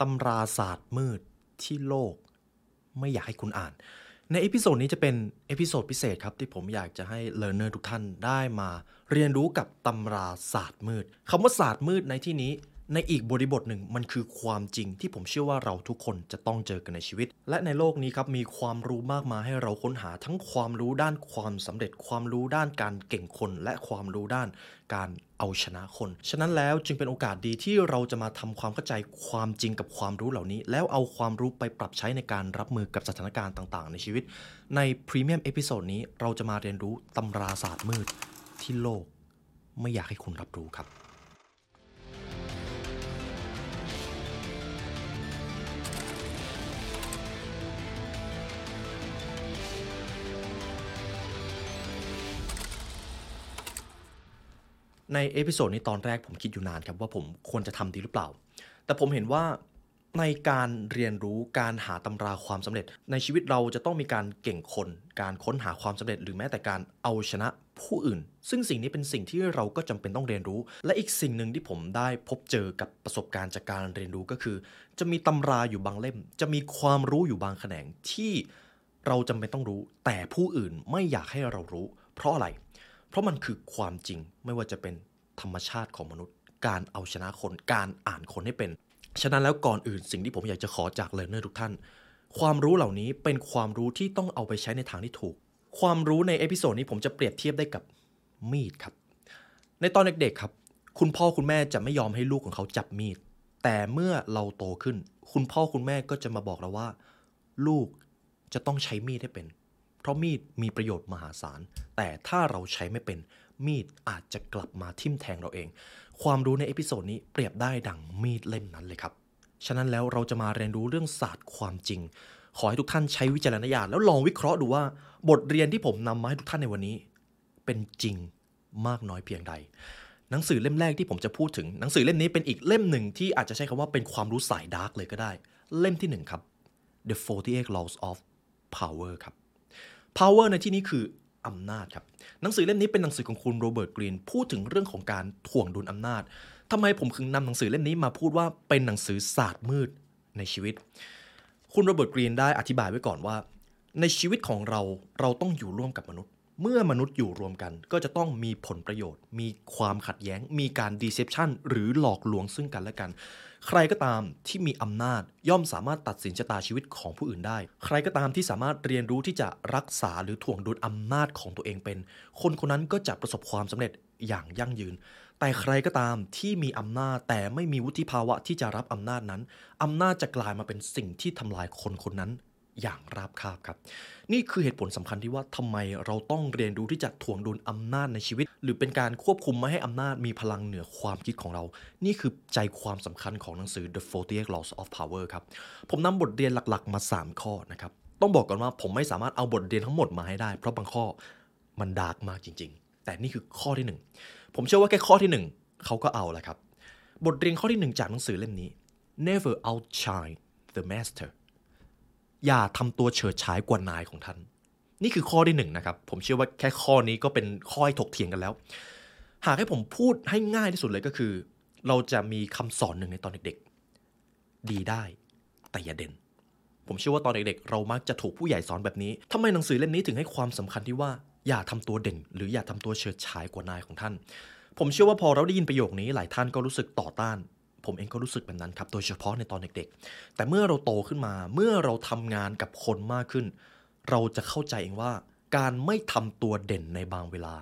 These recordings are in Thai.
ตำราศาสตร์มืดที่โลก ไม่อยากให้คุณอ่าน ใน episode นี้จะเป็น episode พิเศษครับที่ผมอยากจะให้ learner ทุกท่านได้มาเรียนรู้กับตำราศาสตร์มืดคำว่าศาสตร์มืดในที่นี้ในอีกบริบทหนึ่งมันคือความจริงที่ผมเชื่อว่าเราทุกคนจะต้องเจอกันในชีวิต และในโลกนี้ครับมีความรู้มากมายให้เราค้นหาทั้งความรู้ด้านความสำเร็จ ความรู้ด้านการเก็งคน และความรู้ด้านการ เอาชนะคน ฉะนั้นแล้วจึงเป็นโอกาสดีที่เราจะมาทำความเข้าใจความจริงกับความรู้เหล่านี้ แล้วเอาความรู้ไปปรับใช้ในการรับมือกับสถานการณ์ต่างๆ ในชีวิต ใน premium episode นี้เราจะมาเรียนรู้ตำราศาสตร์มืดที่โลก ไม่อยากให้คุณรับรู้ครับ ใน episode นี้ตอนแรกผมคิดอยู่นานครับว่าผมควรจะทำดีหรือเปล่า แต่ผมเห็นว่าในการเรียนรู้การหาตำราความสำเร็จ ในชีวิตเราจะต้องมีการเก่งคน การค้นหาความสำเร็จ หรือแม้แต่การเอาชนะผู้อื่น ซึ่งสิ่งนี้เป็นสิ่งที่เราก็จำเป็นต้องเรียนรู้ และอีกสิ่งหนึ่งที่ผมได้พบเจอกับประสบการณ์จากการเรียนรู้ก็คือ จะมีตำราอยู่บางเล่ม จะมีความรู้อยู่บางแขนงที่เราจำเป็นต้องรู้ แต่ผู้อื่นไม่อยากให้เรารู้ เพราะอะไร เพราะมันคือความจริงไม่ว่าจะเป็น ธรรมชาติของมนุษย์ การเอาชนะคนการอ่านคนให้เป็น ฉะนั้นแล้วก่อนอื่นสิ่งที่ผมอยากจะขอจากเล a ร์เนอร์ทุกท่าน ความรู้เหล่านี้เป็นความรู้ที่ต้องเอาไปใช้ในทางที่ถูก ความรู้ใน episode นี้ผมจะเปรียบเทียบได้กับมีดครับ ในตอนเด็กๆครับ คุณพ่อคุณแม่จะไม่ยอมให้ลูกของเขาจับมีด แต่เมื่อเราโตขึ้น คุณพ่อคุณแม่ก็จะมาบอกเราว่า ลูกจะต้องใช้มีดให้เป็น เพราะมีดมีประโยชน์มหาศาล แต่ถ้าเราใช้ไม่เป็น มีดอาจจะกลับมาทิ่มแทงเราเอง ความรู้ใน episode นี้เปรียบได้ดังมีดเล่มนั้นเลยครับ ฉะนั้นแล้วเราจะมาเรียนรู้เรื่องศาสตร์ความจริง ขอให้ทุกท่านใช้วิจารณญาณแล้วลองวิเคราะห์ดูว่า บทเรียนที่ผมนำมาให้ทุกท่านในวันนี้ เป็นจริงมากน้อยเพียงใด หนังสือเล่มแรกที่ผมจะพูดถึง หนังสือเล่มนี้เป็นอีกเล่มหนึ่งที่อาจจะใช้คำว่าเป็นความรู้สาย dark เลยก็ได้ เล่มที่หนึ่งครับ The 48 Laws of Power ครับ Power ในที่นี้คือ อำนาจครับหนังสือเล่มนี้เป็นหนังสือของคุณโรเบิร์ตกรีนพูดถึงเรื่องของการถ่วงดุลอำนาจทำไมผมถึงนำหนังสือเล่มนี้มาพูดว่าเป็นหนังสือศาสตร์มืดในชีวิต คุณโรเบิร์ตกรีนได้อธิบายไว้ก่อนว่า ในชีวิตของเราเราต้องอยู่ร่วมกับมนุษย์ เมื่อมนุษย์อยู่รวมกัน ก็จะต้องมีผลประโยชน์ มีความขัดแย้ง มีการ deception หรือหลอกลวงซึ่งกันและกัน ใครก็ตามที่มีอำนาจย่อมสามารถตัดสินชะตาชีวิตของผู้อื่นได้ ใครก็ตามที่สามารถเรียนรู้ที่จะรักษาหรือถ่วงดุลอำนาจของตัวเองเป็น คนคนนั้นก็จะประสบความสำเร็จอย่างยั่งยืน แต่ใครก็ตามที่มีอำนาจแต่ไม่มีวุฒิภาวะที่จะรับอำนาจนั้นอำนาจจะกลายมาเป็นสิ่งที่ทำลายคนคนนั้น อย่างราบคาบครับ นี่คือเหตุผลสำคัญที่ว่าทำไมเราต้องเรียนรู้ที่จะถ่วงดุลอำนาจในชีวิต หรือเป็นการควบคุมไม่ให้อำนาจมีพลังเหนือความคิดของเรา นี่คือใจความสำคัญของหนังสือ The 48 Laws of Power ครับ ผมนำบทเรียนหลักๆ มา 3 ข้อนะครับ ต้องบอกก่อนว่าผมไม่สามารถเอาบทเรียนทั้งหมดมาให้ได้ เพราะบางข้อมันดาร์กมากจริง ๆ แต่นี่คือข้อที่ 1 ผมเชื่อว่าแค่ข้อที่ 1เขาก็เอาแหละครับ บทเรียนข้อที่ 1 จากหนังสือเล่มนี้ never outshine the master อย่าทำตัวเฉิดฉายกว่านายของท่าน นี่คือข้อที่หนึ่งนะครับ ผมเชื่อว่าแค่ข้อนี้ก็เป็นข้อให้ถกเถียงกันแล้ว หากให้ผมพูดให้ง่ายที่สุดเลยก็คือ เราจะมีคำสอนหนึ่งในตอนเด็กๆ ดีได้แต่อย่าเด่น ผมเชื่อว่าตอนเด็กๆ เรามักจะถูกผู้ใหญ่สอนแบบนี้ทำไมหนังสือเล่มนี้ถึงให้ความสำคัญที่ว่าอย่าทำตัวเด่น หรืออย่าทำตัวเฉิดฉายกว่านายของท่าน ผมเชื่อว่าพอเราได้ยินประโยคนี้หลายท่านก็รู้สึกต่อต้าน ผมเองก็รู้สึกแบบนั้นครับ โดยเฉพาะในตอนเด็กๆ แต่เมื่อเราโตขึ้นมา เมื่อเราทำงานกับคนมากขึ้น เราจะเข้าใจเองว่าการไม่ทำตัวเด่นในบางเวลา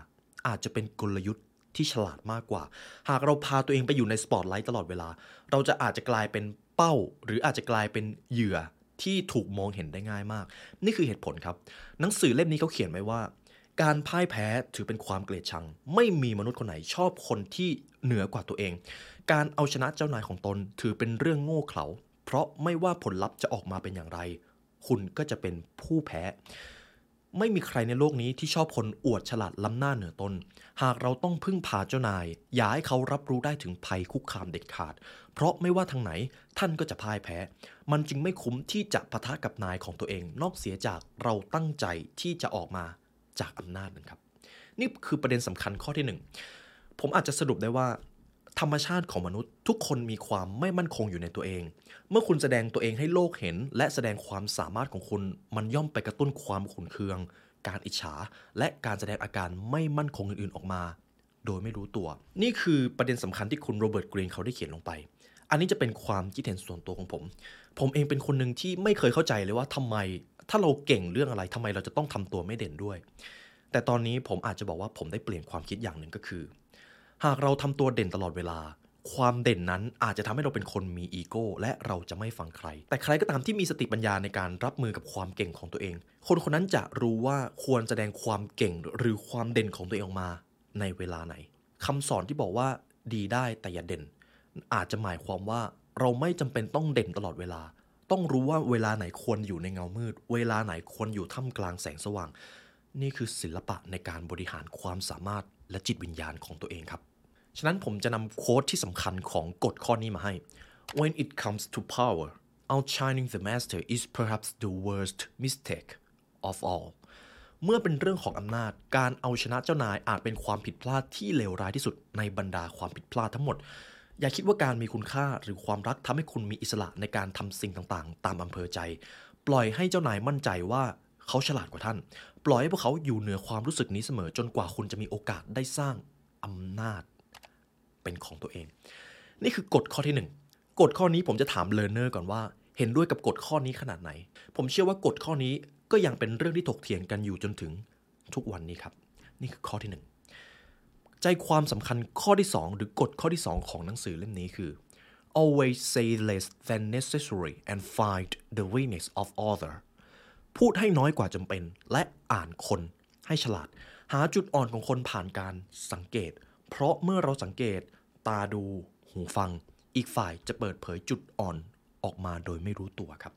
อาจจะเป็นกลยุทธ์ที่ฉลาดมากกว่า หากเราพาตัวเองไปอยู่ในสปอตไลท์ตลอดเวลา เราจะอาจจะกลายเป็นเป้า หรืออาจจะกลายเป็นเหยื่อที่ถูกมองเห็นได้ง่ายมาก นี่คือเหตุผลครับ หนังสือเล่มนี้เขาเขียนไว้ว่า การพ่ายแพ้ถือเป็นความเกลียดชัง ไม่มีมนุษย์คนไหนชอบคนที่เหนือกว่าตัวเอง การเอาชนะเจ้านายของตนถือเป็นเรื่องโง่เขลา เพราะไม่ว่าผลลัพธ์จะออกมาเป็นอย่างไร คุณก็จะเป็นผู้แพ้ ไม่มีใครในโลกนี้ที่ชอบคนอวดฉลาดล้ำหน้าเหนือตน หากเราต้องพึ่งพาเจ้านาย อย่าให้เขารับรู้ได้ถึงภัยคุกคามเด็ดขาด เพราะไม่ว่าทางไหนท่านก็จะพ่ายแพ้ มันจึงไม่คุ้มที่จะปะทะกับนายของตัวเอง นอกเสียจากเราตั้งใจที่จะออกมา จากอำนาจนั้นครับ นี่คือประเด็นสำคัญข้อที่หนึ่งผมอาจจะสรุปได้ว่า ธรรมชาติของมนุษย์ ทุกคนมีความไม่มั่นคงอยู่ในตัวเอง เมื่อคุณแสดงตัวเองให้โลกเห็น และแสดงความสามารถของคุณ มันย่อมไปกระตุ้นความขุนเคือง การอิจฉา และการแสดงอาการไม่มั่นคงอื่นๆออกมา โดยไม่รู้ตัว นี่คือประเด็นสำคัญที่คุณโรเบิร์ตกรีนเขาได้เขียนลงไปอันนี้จะเป็นความคิดเห็นส่วนตัวของผม ผมเองเป็นคนหนึ่งที่ไม่เคยเข้าใจเลยว่าทำไม ถ้าเราเก่งเรื่องอะไรทำไมเราจะต้องทำตัวไม่เด่นด้วย แต่ตอนนี้ผมอาจจะบอกว่าผมได้เปลี่ยนความคิดอย่างหนึ่งก็คือ หากเราทำตัวเด่นตลอดเวลา ความเด่นนั้นอาจจะทำให้เราเป็นคนมีอีโก้และเราจะไม่ฟังใคร แต่ใครก็ตามที่มีสติปัญญาในการรับมือกับความเก่งของตัวเอง คนคนนั้นจะรู้ว่าควรแสดงความเก่งหรือความเด่นของตัวเองออกมาในเวลาไหนคำสอนที่บอกว่าดีได้แต่อย่าเด่น อาจจะหมายความว่าเราไม่จำเป็นต้องเด่นตลอดเวลา ต้องรู้ว่าเวลาไหนควรอยู่ในเงามืด เวลาไหนควรอยู่ท่ามกลางแสงสว่าง นี่คือศิลปะในการบริหารความสามารถและจิตวิญญาณของตัวเองครับ ฉะนั้นผมจะนำโค้ดที่สำคัญของกฎข้อนี้มาให้ When it comes to power outshining the master is perhaps the worst mistake of all เมื่อเป็นเรื่องของอำนาจ การเอาชนะเจ้านายอาจเป็นความผิดพลาดที่เลวร้ายที่สุดในบรรดาความผิดพลาดทั้งหมด อย่าคิดว่าการมีคุณค่าหรือความรักทำให้คุณมีอิสระในการทำสิ่งต่างๆ ตามอำเภอใจ ปล่อยให้เจ้านายมั่นใจว่าเขาฉลาดกว่าท่าน ปล่อยให้พวกเขาอยู่เหนือความรู้สึกนี้เสมอจนกว่าคุณจะมีโอกาสได้สร้างอำนาจเป็นของตัวเอง นี่คือกฎข้อที่หนึ่งกฎข้อนี้ผมจะถามเล a ร์เนอร์ก่อนว่า เห็นด้วยกับกฎข้อนี้ขนาดไหน ผมเชื่อว่ากฎข้อนี้ก็ยังเป็นเรื่องที่ถกเถียงกันอยู่จนถึงทุกวันนี้ครับ นี่คือข้อที่หนึ่ง ใจความสำคัญข้อที่ 2 หรือกฎข้อที่ 2 ของหนังสือเล่มนี้คือ always say less than necessary and find the weakness of other พูดให้น้อยกว่าจำเป็น และอ่านคนให้ฉลาด หาจุดอ่อนของคนผ่านการสังเกต เพราะเมื่อเราสังเกต ตาดู หูฟัง อีกฝ่ายจะเปิดเผยจุดอ่อนออกมาโดยไม่รู้ตัวครับ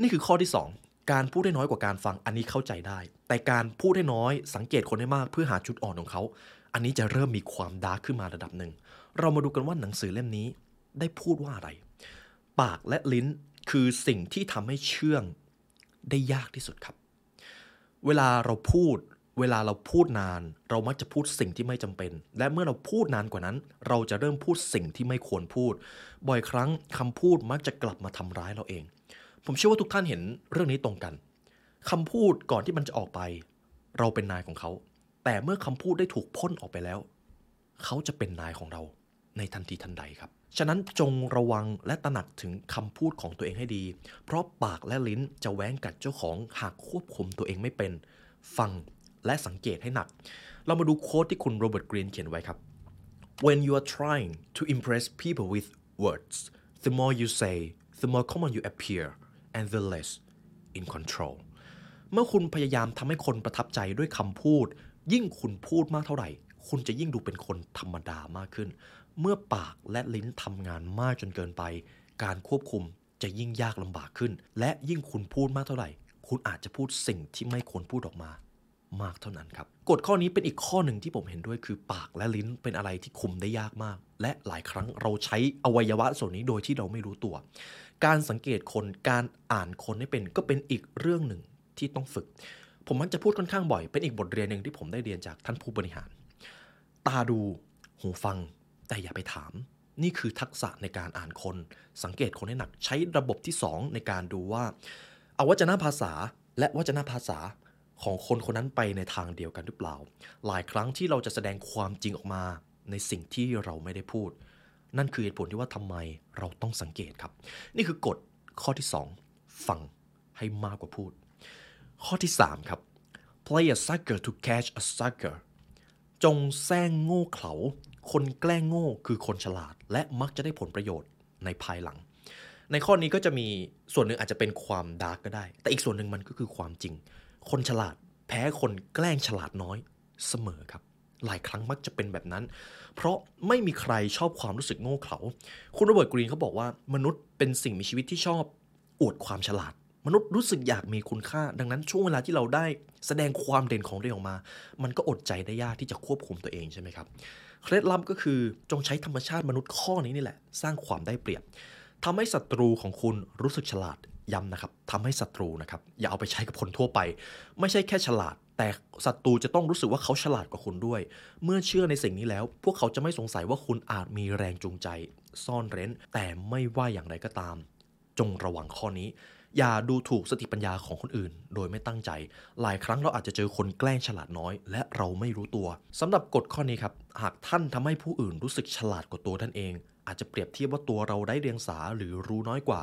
นี่คือข้อที่ 2 การพูดได้น้อยกว่าการฟังอันนี้เข้าใจได้ แต่การพูดได้น้อยสังเกตคนได้มากเพื่อหาจุดอ่อนของเขา อันนี้จะเริ่มมีความดาร์กขึ้นมาระดับหนึ่ง เรามาดูกันว่าหนังสือเล่มนี้ได้พูดว่าอะไร ปากและลิ้นคือสิ่งที่ทำให้เชื่องได้ยากที่สุดครับ เวลาเราพูด เวลาเราพูดนาน เรามักจะพูดสิ่งที่ไม่จำเป็น และเมื่อเราพูดนานกว่านั้น เราจะเริ่มพูดสิ่งที่ไม่ควรพูด บ่อยครั้งคำพูดมักจะกลับมาทำร้ายเราเอง ผมเชื่อว่าทุกท่านเห็นเรื่องนี้ตรงกันคำพูดก่อนที่มันจะออกไป เราเป็นนายของเขา แต่เมื่อคำพูดได้ถูกพ่นออกไปแล้ว เขาจะเป็นนายของเราในทันทีทันใดครับ ฉะนั้นจงระวังและตระหนักถึงคำพูดของตัวเองให้ดี เพราะปากและลิ้นจะแว้งกัดเจ้าของหากควบคุมตัวเองไม่เป็น ฟังและสังเกตให้หนัก เรามาดูโค้ดที่คุณโรเบิร์ตกรีนเขียนไว้ครับ When you are trying to impress people with words the more you say the more common you appear and the less in control เมื่อคุณพยายามทำให้คนประทับใจด้วยคำพูด ยิ่งคุณพูดมากเท่าไหร่ คุณจะยิ่งดูเป็นคนธรรมดามากขึ้น เมื่อปากและลิ้นทำงานมากจนเกินไป การควบคุมจะยิ่งยากลำบากขึ้น และยิ่งคุณพูดมากเท่าไหร่ คุณอาจจะพูดสิ่งที่ไม่ควรพูดออกมามากเท่านั้นครับกฎข้อนี้เป็นอีกข้อหนึ่งที่ผมเห็นด้วยคือปากและลิ้นเป็นอะไรที่คุมได้ยากมาก และหลายครั้งเราใช้อวัยวะส่วนนี้โดยที่เราไม่รู้ตัว การสังเกตคนการอ่านคนให้เป็นก็เป็นอีกเรื่องหนึ่งที่ต้องฝึก ผมมักจะพูดค่อนข้างบ่อย เป็นอีกบทเรียนหนึ่งที่ผมได้เรียนจากท่านผู้บริหาร ตาดูหูฟัง แต่อย่าไปถาม นี่คือทักษะในการอ่านคน สังเกตคนให้หนัก ใช้ระบบที่ 2 ในการดูว่า เอาวัจนภาษา และวัจนภาษาของคนคนนั้นไปในทางเดียวกันหรือเปล่า หลายครั้งที่เราจะแสดงความจริงออกมา ในสิ่งที่เราไม่ได้พูด นั่นคือเหตุผลที่ว่าทำไมเราต้องสังเกตครับ นี่คือกฎข้อที่ 2 ฟังให้มากกว่าพูด ข้อที่ 3 ครับ play a sucker to catch a sucker จงแซงโง่เขลา คนแกล้งโง่คือคนฉลาด และมักจะได้ผลประโยชน์ในภายหลัง ในข้อนี้ก็จะมีส่วนหนึ่งอาจจะเป็นความดาร์กก็ได้ แต่อีกส่วนหนึ่งมันก็คือความจริง คนฉลาดแพ้คนแกล้งฉลาดน้อยเสมอครับ หลายครั้งมักจะเป็นแบบนั้น เพราะไม่มีใครชอบความรู้สึกโง่เขลา คุณโรเบิร์ตกรีนเขาบอกว่ามนุษย์เป็นสิ่งมีชีวิตที่ชอบอวดความฉลาด มนุษย์รู้สึกอยากมีคุณค่า ดังนั้นช่วงเวลาที่เราได้แสดงความเด่นของตัวเองออกมา มันก็อดใจได้ยากที่จะควบคุมตัวเองใช่ไหมครับเคล็ดลับก็คือจงใช้ธรรมชาติมนุษย์ข้อนี้นี่แหละ สร้างความได้เปรียบทำให้ศัตรูของคุณรู้สึกฉลาดย้ำนะครับทำให้ศัตรูนะครับอย่าเอาไปใช้กับคนทั่วไป ไม่ใช่แค่ฉลาด แต่ศัตรูจะต้องรู้สึกว่าเขาฉลาดกว่าคุณด้วย เมื่อเชื่อในสิ่งนี้แล้ว พวกเขาจะไม่สงสัยว่าคุณอาจมีแรงจูงใจ ซ่อนเร้น แต่ไม่ว่าอย่างไรก็ตาม จงระวังข้อนี้ อย่าดูถูกสติปัญญาของคนอื่น โดยไม่ตั้งใจ หลายครั้งเราอาจจะเจอคนแกล้งฉลาดน้อย และเราไม่รู้ตัวสำหรับกฎข้อนี้ครับ หากท่านทำให้ผู้อื่นรู้สึกฉลาดกว่าตัวท่านเอง อาจจะเปรียบเทียบว่าตัวเราได้เรียงสาหรือรู้น้อยกว่า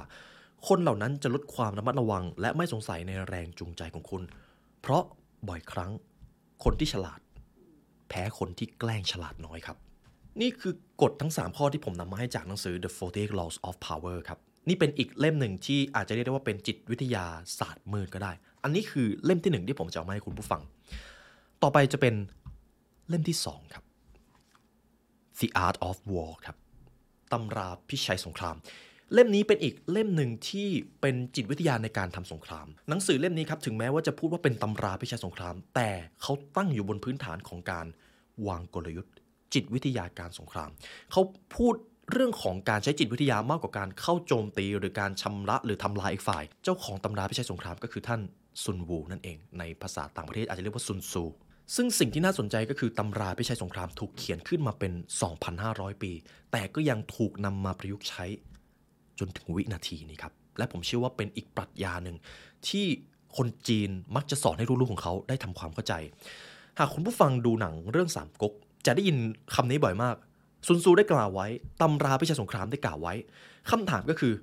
คนเหล่านั้นจะลดความระมัดระวัง และไม่สงสัยในแรงจูงใจของคุณ เพราะบ่อยครั้ง คนที่ฉลาด แพ้คนที่แกล้งฉลาดน้อยครับ นี่คือกฎทั้ง 3 ข้อที่ผมนำมาให้จากหนังสือ The 48 Laws of Power ครับ นี่เป็นอีกเล่มหนึ่งที่อาจจะเรียกได้ว่าเป็นจิตวิทยาศาสตร์มืดก็ได้ อันนี้คือเล่มที่หนึ่งที่ผมจะเอามาให้คุณผู้ฟัง ต่อไปจะเป็นเล่มที่ 2 ครับ The Art of War ครับตำราพิชัยสงคราม เล่มนี้เป็นอีกเล่มหนึ่งที่เป็นจิตวิทยาในการทำสงคราม หนังสือเล่มนี้ครับถึงแม้ว่าจะพูดว่าเป็นตำราพิชัยสงคราม แต่เขาตั้งอยู่บนพื้นฐานของการวางกลยุทธ์ จิตวิทยาการสงคราม เขาพูด เรื่องของการใช้จิตวิทยามากกว่าการเข้าโจมตี หรือการชำระหรือทำลายอีกฝ่าย เจ้าของตำราพิชัยสงครามก็คือท่านซุนวูนั่นเอง ในภาษาต่างประเทศอาจจะเรียกว่าซุนซู ซึ่งสิ่งที่น่าสนใจก็คือตำราพิชัยสงครามถูกเขียนขึ้นมาเป็น 2,500 ปี แต่ก็ยังถูกนำมาประยุกต์ใช้จนถึงวินาทีนี้ครับ และผมเชื่อว่าเป็นอีกปรัชญาหนึ่งที่คนจีนมักจะสอนให้ลูกๆของเขาได้ทำความเข้าใจ หากคุณผู้ฟังดูหนังเรื่องสามก๊กจะได้ยินคำนี้บ่อยมาก ซุนซูได้กล่าวไว้ ตำราพิชัยสงครามได้กล่าวไว้ คำถามก็คือ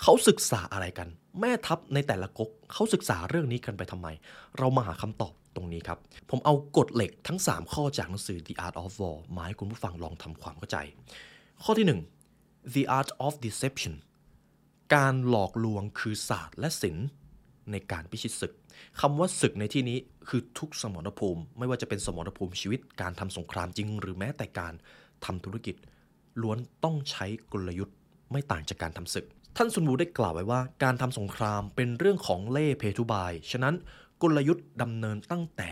เขาศึกษาอะไรกัน แม่ทัพในแต่ละก๊กเขาศึกษาเรื่องนี้กันไปทำไม เรามาหาคำตอบตรงนี้ครับ ผมเอากฎเหล็กทั้ง 3 ข้อจากหนังสือ The Art of War มาให้คุณผู้ฟังลองทำความเข้าใจ ข้อที่ 1 The Art of Deception การหลอกลวงคือศาสตร์และศิลป์ในการพิชิตศึกคำว่าศึกในที่นี้คือทุกสมรภูมิ ไม่ว่าจะเป็นสมรภูมิชีวิต การทำสงครามจริง หรือแม้แต่การ ทำธุรกิจ ล้วนต้องใช้กลยุทธ์ไม่ต่างจากการทำศึก ท่านซุนวูได้กล่าวไว้ว่า การทำสงครามเป็นเรื่องของเล่เพทุบาย ฉะนั้นกลยุทธ์ดำเนินตั้งแต่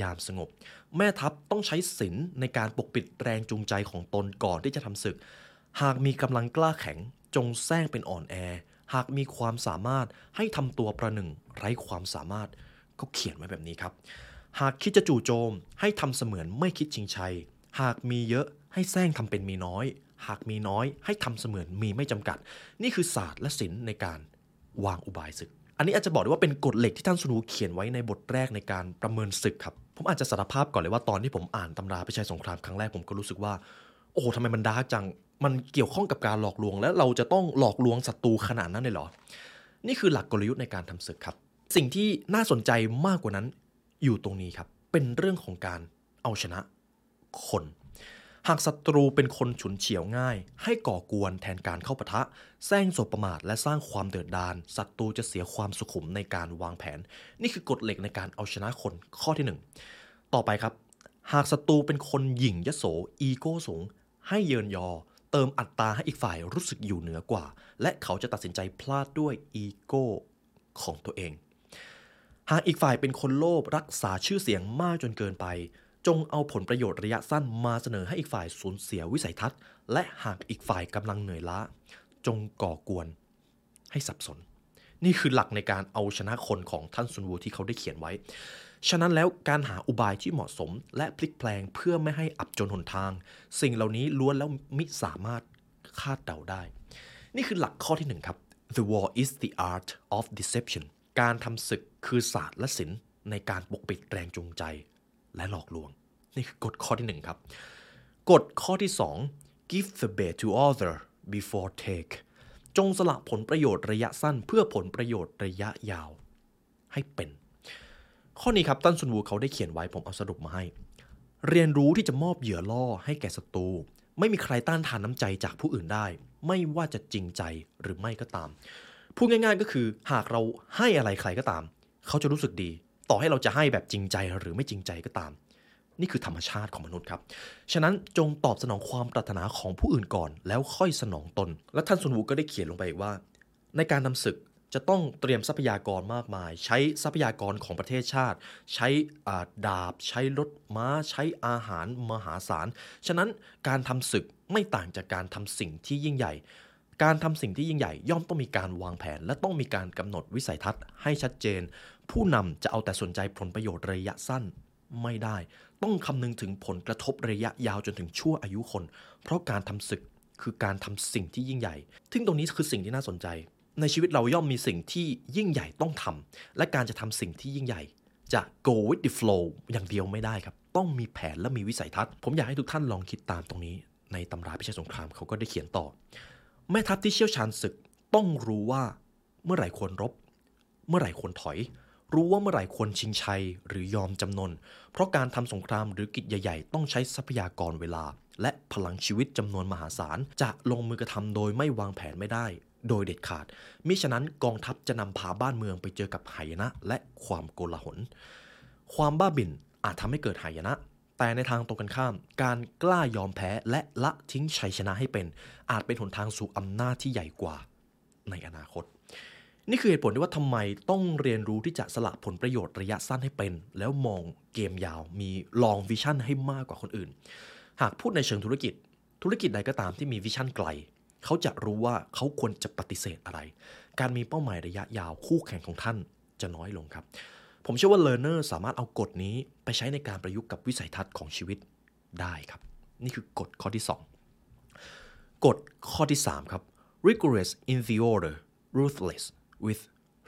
ยามสงบ แม่ทัพต้องใช้ศิลในการปกปิดแรงจูงใจของตนก่อนที่จะทำศึก หากมีกำลังกล้าแข็งจงแซงเป็นอ่อนแอ หากมีความสามารถให้ทำตัวประหนึ่งไร้ความสามารถก็เขียนไว้แบบนี้ครับ หากคิดจะจู่โจมให้ทำเสมือนไม่คิดชิงชัย หากมีเยอะ ให้แซงทำเป็นมีน้อย หากมีน้อย ให้ทำเสมือนมีไม่จำกัด นี่คือศาสตร์และศิลป์ในการวางอุบายศึก อันนี้อาจจะบอกได้ว่าเป็นกฎเหล็กที่ท่านสุนูเขียนไว้ในบทแรกในการประเมินศึกครับ ผมอาจจะสารภาพก่อนเลยว่าตอนที่ผมอ่านตำราพิชัยสงครามครั้งแรกผมก็รู้สึกว่า โอ้ทำไมมันดาร์กจัง มันเกี่ยวข้องกับการหลอกลวง และเราจะต้องหลอกลวงศัตรูขนาดนั้นเลยเหรอ นี่คือหลักกลยุทธ์ในการทำศึกครับ สิ่งที่น่าสนใจมากกว่านั้นอยู่ตรงนี้ครับ เป็นเรื่องของการเอาชนะคน หากศัตรูเป็นคนฉุนเฉียวง่าย ให้ก่อกวนแทนการเข้าปะทะแซงโสบประมาทและสร้างความเดือดดาลศัตรูจะเสียความสุขุมในการวางแผน นี่คือกฎเหล็กในการเอาชนะคนข้อที่หนึ่งต่อไปครับ หากศัตรูเป็นคนหยิ่งยโสอีโก้สูง ให้เยินยอ เติมอัตราให้อีกฝ่ายรู้สึกอยู่เหนือกว่า และเขาจะตัดสินใจพลาดด้วยอีโก้ของตัวเอง หากอีกฝ่ายเป็นคนโลภรักษาชื่อเสียงมากจนเกินไป จงเอาผลประโยชน์ระยะสั้นมาเสนอให้อีกฝ่ายสูญเสียวิสัยทัศน์ และหากอีกฝ่ายกำลังเหนื่อยล้า จงก่อกวนให้สับสน นี่คือหลักในการเอาชนะคนของท่านซุนวูที่เขาได้เขียนไว้ ฉะนั้นแล้วการหาอุบายที่เหมาะสมและพลิกแปลงเพื่อไม่ให้อับจนหนทาง สิ่งเหล่านี้ล้วนแล้วมิสามารถคาดเดาได้ นี่คือหลักข้อที่หนึ่งครับ The war is the art of deception การทำศึกคือศาสตร์และศิลป์ในการปกปิดแรงจูงใจ และหลอกลวง นี่คือกฎข้อที่หนึ่งครับกฎข้อที่สอง give the bait to other before take จงสละผลประโยชน์ระยะสั้นเพื่อผลประโยชน์ระยะยาว ให้เป็น ข้อนี้ครับตั้นซุนวูเขาได้เขียนไว้ผมเอาสรุปมาให้ เรียนรู้ที่จะมอบเหยื่อล่อให้แก่ศัตรูไม่มีใครต้านทานน้ำใจจากผู้อื่นได้ ไม่ว่าจะจริงใจหรือไม่ก็ตาม พูดง่ายๆก็คือหากเราให้อะไรใครก็ตาม เขาจะรู้สึกดี ต่อให้เราจะให้แบบจริงใจหรือไม่จริงใจก็ตาม นี่คือธรรมชาติของมนุษย์ครับ ฉะนั้นจงตอบสนองความปรารถนาของผู้อื่นก่อน แล้วค่อยสนองตน และท่านซุนวูก็ได้เขียนลงไปว่า ในการนำศึกจะต้องเตรียมทรัพยากรมากมาย ใช้ทรัพยากรของประเทศชาติ ใช้ดาบ ใช้รถม้า ใช้อาหารมหาศาล ฉะนั้นการทำศึกไม่ต่างจากการทำสิ่งที่ยิ่งใหญ่ การทำสิ่งที่ยิ่งใหญ่ย่อมต้องมีการวางแผน และต้องมีการกำหนดวิสัยทัศน์ให้ชัดเจน ผู้นำจะเอาแต่สนใจผลประโยชน์ระยะสั้นไม่ได้ ต้องคำนึงถึงผลกระทบระยะยาวจนถึงชั่วอายุคน เพราะการทำศึกคือการทำสิ่งที่ยิ่งใหญ่ซึ่งตรงนี้คือสิ่งที่น่าสนใจ ในชีวิตเราย่อมมีสิ่งที่ยิ่งใหญ่ต้องทำและการจะทำสิ่งที่ยิ่งใหญ่ จะ go with the flow อย่างเดียวไม่ได้ครับ ต้องมีแผนและมีวิสัยทัศน์ ผมอยากให้ทุกท่านลองคิดตามตรงนี้ ในตำราพิชัยสงครามเขาก็ได้เขียนต่อ แม่ทัพที่เชี่ยวชาญศึกต้องรู้ว่าเมื่อไหร่ควรรบ เมื่อไหร่ควรถอย รู้ว่าเมื่อไหร่ควรชิงชัยหรือยอมจำนน เพราะการทำสงครามหรือกิจใหญ่ ๆ ต้องใช้ทรัพยากรเวลา และพลังชีวิตจำนวนมหาศาล จะลงมือกระทำโดยไม่วางแผนไม่ได้ โดยเด็ดขาด มิฉะนั้นกองทัพจะนำพาบ้านเมืองไปเจอกับหายนะ และความโกลาหล ความบ้าบิ่นอาจทำให้เกิดหายนะ แต่ในทางตรงกันข้าม การกล้ายอมแพ้และละทิ้งชัยชนะให้เป็น อาจเป็นหนทางสู่อำนาจที่ใหญ่กว่าในอนาคต นี่คือเหตุผลที่ว่าทำไมต้องเรียนรู้ที่จะสละผลประโยชน์ระยะสั้นให้เป็น แล้วมองเกมยาวมี long vision ให้มากกว่าคนอื่น หากพูดในเชิงธุรกิจ ธุรกิจใดก็ตามที่มี vision ไกล เขาจะรู้ว่าเขาควรจะปฏิเสธอะไร การมีเป้าหมายระยะยาวคู่แข่งของท่านจะน้อยลงครับ ผมเชื่อว่า learner สามารถเอากฎนี้ไปใช้ในการประยุกต์กับวิสัยทัศน์ของชีวิตได้ครับ นี่คือกฎข้อที่ 2 กฎข้อที่ 3 ครับ rigorous in the order ruthless with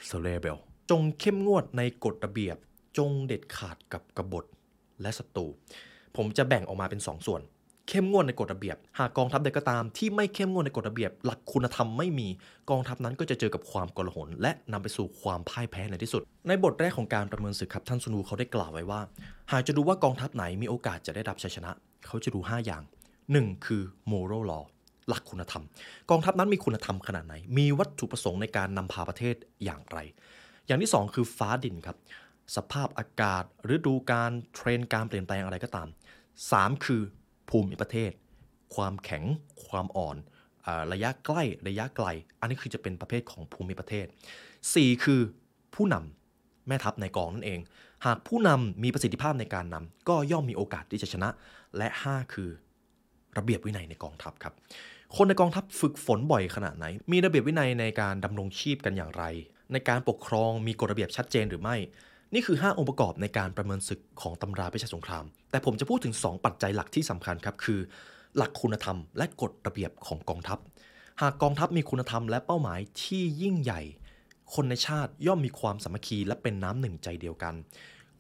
cerebral จงเข้มงวดในกฎระเบียบ จงเด็ดขาดกับกบฏและศัตรู ผมจะแบ่งออกมาเป็น 2ส่วน เข้มงวดในกฎระเบียบ หากกองทัพใดก็ตามที่ไม่เข้มงวดในกฎระเบียบ หลักคุณธรรมไม่มีกองทัพนั้นก็จะเจอกับความกลาหลและนำไปสู่ความพ่ายแพ้ในที่สุด ในบทแรกของการประเมินศึกครับท่านซุนูเขาได้กล่าวไว้ว่า หากจะดูว่ากองทัพไหนมีโอกาสจะได้รับชัยชนะ เขาจะดู 5 อย่าง 1. คือ moral law หลักคุณธรรม กองทัพนั้นมีคุณธรรมขนาดไหน มีวัตถุประสงค์ในการนำพาประเทศอย่างไร อย่างที่ 2 คือฟ้าดินครับสภาพอากาศฤดูการเทรนการเปลี่ยนแปลงอะไรก็ตาม 3 คือ ภูมิประเทศ ความแข็งความอ่อนระยะใกล้ระยะไกล อันนี้คือจะเป็นประเภทของภูมิประเทศ 4 คือผู้นำแม่ทัพในกองนั่นเอง หากผู้นำมีประสิทธิภาพในการนำก็ย่อมมีโอกาสที่จะชนะ และ 5 คือระเบียบวินัยในกองทัพครับ คนในกองทัพฝึกฝนบ่อยขนาดไหน มีระเบียบวินัยในการดำรงชีพกันอย่างไร ในการปกครองมีกฎระเบียบชัดเจนหรือไม่ นี่คือ 5 องค์ประกอบในการประเมินศึกของตำราพิชัยสงคราม แต่ผมจะพูดถึง 2 ปัจจัยหลักที่สำคัญครับ คือ หลักคุณธรรม และกฎระเบียบของกองทัพ หากกองทัพมีคุณธรรมและเป้าหมายที่ยิ่งใหญ่ คนในชาติย่อมมีความสามัคคีและเป็นน้ำหนึ่งใจเดียวกัน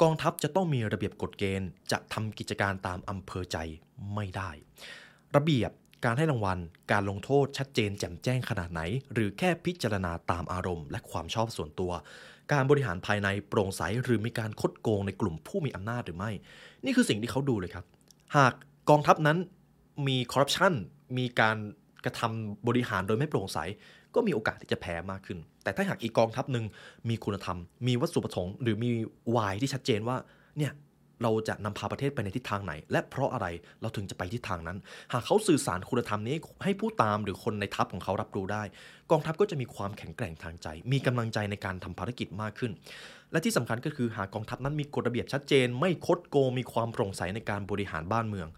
กองทัพจะต้องมีระเบียบกฎเกณฑ์ จะทำกิจการตามอำเภอใจไม่ได้ ระเบียบการให้รางวัล การลงโทษชัดเจนแจ่มแจ้งขนาดไหน หรือแค่พิจารณาตามอารมณ์ และความชอบส่วนตัว การบริหารภายในโปร่งใสหรือมีการคดโกงในกลุ่มผู้มีอำนาจหรือไม่ นี่คือสิ่งที่เขาดูเลยครับ หากกองทัพนั้นมีคอร์รัปชันมีการกระทำบริหารโดยไม่โปร่งใส ก็มีโอกาสที่จะแพ้มากขึ้น แต่ถ้าหากอีกกองทัพหนึ่งมีคุณธรรม มีวัตถุประสงค์ หรือมีวายที่ชัดเจนว่าเนี่ย เราจะนำพาประเทศไปในทิศทางไหน และเพราะอะไรเราถึงจะไปทิศทางนั้น หากเขาสื่อสารคุณธรรมนี้ให้ผู้ตามหรือคนในทัพของเขารับรู้ได้ กองทัพก็จะมีความแข็งแกร่งทางใจ มีกำลังใจในการทำภารกิจมากขึ้น และที่สำคัญก็คือหากกองทัพนั้นมีกฎระเบียบชัดเจน ไม่คดโกงมีความโปร่งใสในการบริหารบ้านเมือง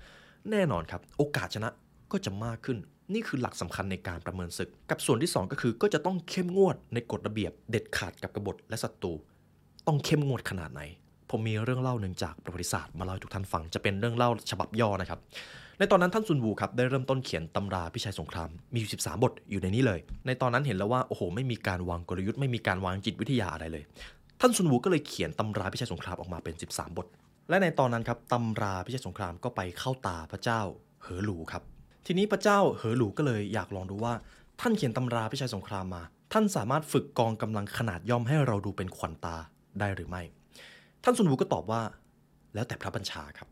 แน่นอนครับโอกาสชนะก็จะมากขึ้นนี่คือหลักสำคัญในการประเมินศึก กับส่วนที่ 2 ก็คือก็จะต้องเข้มงวดในกฎระเบียบเด็ดขาดกับกบฏและศัตรู ต้องเข้มงวดขนาดไหน ผมมีเรื่องเล่าหนึ่งจากประวัติศาสตร์มาเล่าให้ทุกท่านฟังจะเป็นเรื่องเล่าฉบับย่อนะครับ ในตอนนั้นท่านซุนวูครับได้เริ่มต้นเขียนตำราพิชัยสงครามมีอยู่ 13 บทอยู่ในนี้เลย ในตอนนั้นเห็นแล้วว่าโอ้โห ไม่มีการวางกลยุทธ์ไม่มีการวางจิตวิทยาอะไรเลย ท่านซุนวูก็เลยเขียนตำราพิชัยสงครามออกมาเป็น 13 บท และในตอนนั้นครับตำราพิชัยสงครามก็ไปเข้าตาพระเจ้าเหอหลูครับ ทีนี้พระเจ้าเหอหลูก็เลยอยากลองดูว่า ท่านเขียนตำราพิชัยสงครามมา ท่านสามารถฝึกกองกำลังขนาดย่อมให้เราดูเป็นขวัญตาได้หรือไม่ ท่านซุนวูก็ตอบว่า แล้วแต่พระบัญชาครับ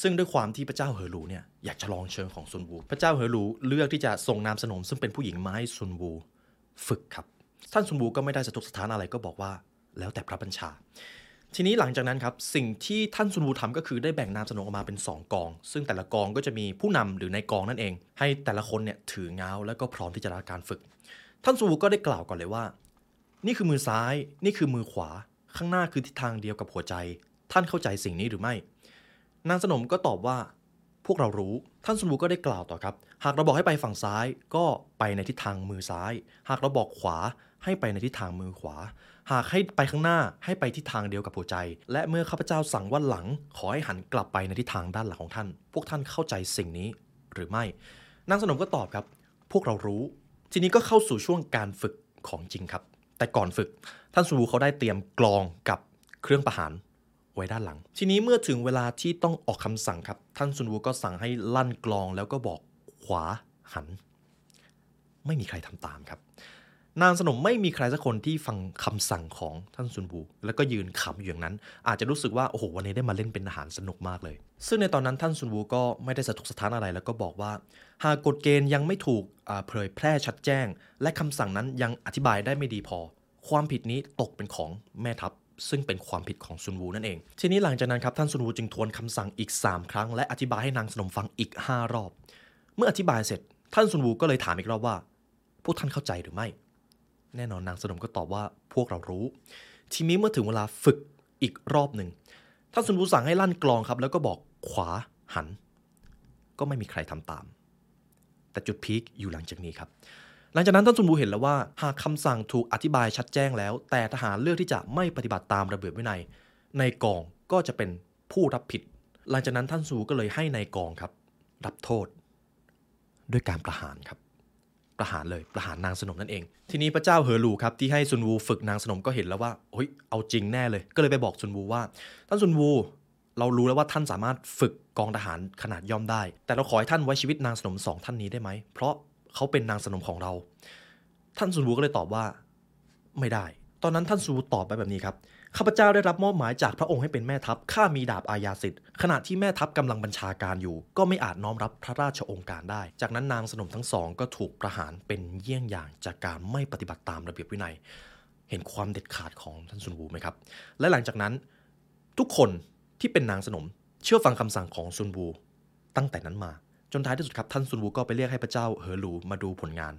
ซึ่งด้วยความที่พระเจ้าเหอหลูเนี่ยอยากจะลองเชิงของซุนวู พระเจ้าเหอหลูเลือกที่จะส่งนามสนม ซึ่งเป็นผู้หญิงมาให้ซุนวูฝึกครับ ท่านซุนวูก็ไม่ได้สะทกสถานอะไรก็บอกว่า แล้วแต่พระบัญชา ทีนี้หลังจากนั้นครับสิ่งที่ท่านซุนวูทำก็คือได้แบ่งนามสนมออกมาเป็น 2 กอง ซึ่งแต่ละกองก็จะมีผู้นำหรือในกองนั่นเอง ให้แต่ละคนเนี่ยถือเงาแล้วก็พร้อมที่จะรับการฝึก ท่านซุนวูก็ได้กล่าวก่อนเลยว่า นี่คือมือซ้าย นี่คือมือขวา ข้างหน้าคือทิศทางเดียวกับหัวใจ ท่านเข้าใจสิ่งนี้หรือไม่ นางสนมก็ตอบว่า พวกเรารู้ ท่านซุนวูก็ได้กล่าวต่อครับ หากเราบอกให้ไปฝั่งซ้าย ก็ไปในทิศทางมือซ้าย หากเราบอกขวาให้ไปในทิศทางมือขวา หากให้ไปข้างหน้าให้ไปทิศทางเดียวกับหัวใจ และเมื่อข้าพเจ้าสั่งว่าหลัง ขอให้หันกลับไปในทิศทางด้านหลังของท่าน พวกท่านเข้าใจสิ่งนี้หรือไม่ นางสนมก็ตอบครับ พวกเรารู้ ทีนี้ก็เข้าสู่ช่วงการฝึกของจริงครับ แต่ก่อนฝึก ท่านซูวูเขาได้เตรียมกลองกับเครื่องประหารไว้ด้านหลัง ทีนี้เมื่อถึงเวลาที่ต้องออกคำสั่งครับ ท่านซุนวูก็สั่งให้ลั่นกลองแล้วก็บอกขวาหัน ไม่มีใครทำตามครับ นางสนมไม่มีใครสักคนที่ฟังคำสั่งของท่านซุนวูแล้วก็ยืนขำอยู่อย่างนั้น อาจจะรู้สึกว่าโอ้โหวันนี้ได้มาเล่นเป็นทหารสนุกมากเลย ซึ่งในตอนนั้นท่านซุนวูก็ไม่ได้สะทกสะท้านอะไร แล้วก็บอกว่า หากกฎเกณฑ์ยังไม่ถูกเผยแพร่ชัดแจ้ง และคำสั่งนั้นยังอธิบายได้ไม่ดีพอ ความผิดนี้ตกเป็นของแม่ทัพซึ่งเป็นความผิดของซุนวูนั่นเอง ทีนี้หลังจากนั้นครับท่านซุนวูจึงทวนคำสั่งอีก 3 ครั้ง และอธิบายให้นางสนมฟังอีก 5 รอบ เมื่ออธิบายเสร็จ ท่านซุนวูก็เลยถามอีกรอบว่า พวกท่านเข้าใจหรือไม่ แน่นอนนางสนมก็ตอบว่าพวกเรารู้ ทีนี้เมื่อถึงเวลาฝึกอีกรอบหนึ่งท่านซุนวูสั่งให้ลั่นกลองครับ แล้วก็บอกขวาหัน ก็ไม่มีใครทำตาม แต่จุดพีคอยู่หลังจากนี้ครับ ลังจากนั้นท่านซุนบูเห็นแล้วว่า หากคำสั่งถูกอธิบายชัดแจ้งแล้ว แต่ทหารเลือกที่จะไม่ปฏิบัติตามระเบียบวินัยในกองก็จะเป็นผู้รับผิด หลังจากนั้นท่านซูก็เลยให้ในกองครับ รับโทษ ด้วยการประหารครับ ประหารเลยประหารนางสนมนั่นเอง ทีนี้พระเจ้าเฮอรูครับที่ให้ซุนวูฝึกนางสนมก็เห็นแล้วว่าเฮ้ยเอาจริงแน่เลย ก็เลยไปบอกซุนวูว่า ท่านซุนวูเรารู้แล้วว่าท่านสามารถฝึกกองทหารขนาดย่อมได้ แต่เราขอให้ท่านไว้ชีวิตนางสนมสองท่านนี้ได้ไหม เพราะ เขาเป็นนางสนมของเรา ท่านซุนวูก็เลยตอบว่า ไม่ได้ ตอนนั้นท่านซูตอบไปแบบนี้ครับข้าพเจ้าได้รับมอบหมายจากพระองค์ให้เป็นแม่ทัพข้ามีดาบอาญาสิทธิ์ขณะที่แม่ทัพกำลังบัญชาการอยู่ ก็ไม่อาจน้อมรับพระราชองค์การได้ จากนั้นนางสนมทั้งสองก็ถูกประหารเป็นเยี่ยงอย่างจากการไม่ปฏิบัติตามระเบียบวินัย เห็นความเด็ดขาดของท่านซุนวูไหมครับ และหลังจากนั้น ทุกคนที่เป็นนางสนมเชื่อฟังคำสั่งของซุนวูตั้งแต่นั้นมา จนท้ายที่สุดครับท่านซุนวูก็ไปเรียกให้พระเจ้าเฮอรูมาดูผลงาน